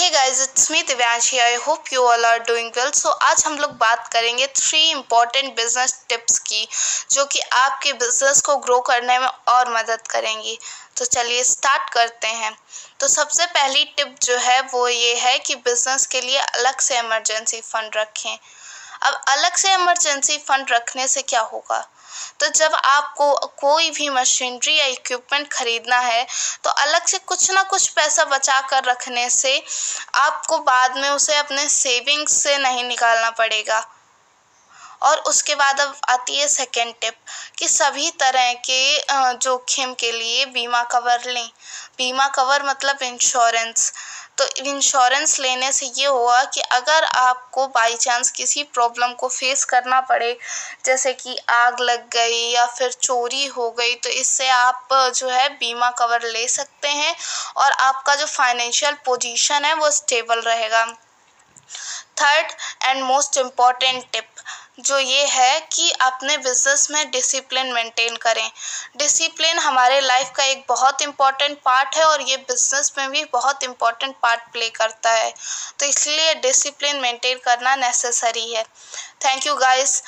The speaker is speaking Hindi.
Guys it's me Divyanshi I hope you all are doing well so आज हम लोग बात करेंगे थ्री इंपॉर्टेंट बिज़नेस टिप्स की, जो कि आपके बिज़नेस को ग्रो करने में और मदद करेंगी। तो चलिए स्टार्ट करते हैं। तो सबसे पहली टिप जो है, वो ये है कि बिज़नेस के लिए अलग से इमरजेंसी फंड रखें। अब अलग से इमरजेंसी फंड रखने से क्या होगा? तो जब आपको कोई भी मशीनरी या इक्विपमेंट ख़रीदना है तो अलग से कुछ ना कुछ पैसा बचा कर रखने से आपको बाद में उसे अपने सेविंग्स से नहीं निकालना पड़ेगा। और उसके बाद अब आती है सेकेंड टिप कि सभी तरह के जोखिम के लिए बीमा कवर लें। बीमा कवर मतलब इंश्योरेंस तो इंश्योरेंस लेने से ये हुआ कि अगर आपको बाई चांस किसी प्रॉब्लम को फेस करना पड़े, जैसे कि आग लग गई या फिर चोरी हो गई तो इससे आप जो है बीमा कवर ले सकते हैं और आपका जो फाइनेंशियल पोजीशन है वो स्टेबल रहेगा। Third and most important tip जो ये है कि अपने बिज़नेस में डिसिप्लिन मेंटेन करें। डिसिप्लिन हमारे लाइफ का एक बहुत इंपॉर्टेंट पार्ट है और ये बिज़नेस में भी बहुत इंपॉर्टेंट पार्ट प्ले करता है। तो इसलिए डिसिप्लिन मेंटेन करना नेसेसरी है। Thank you guys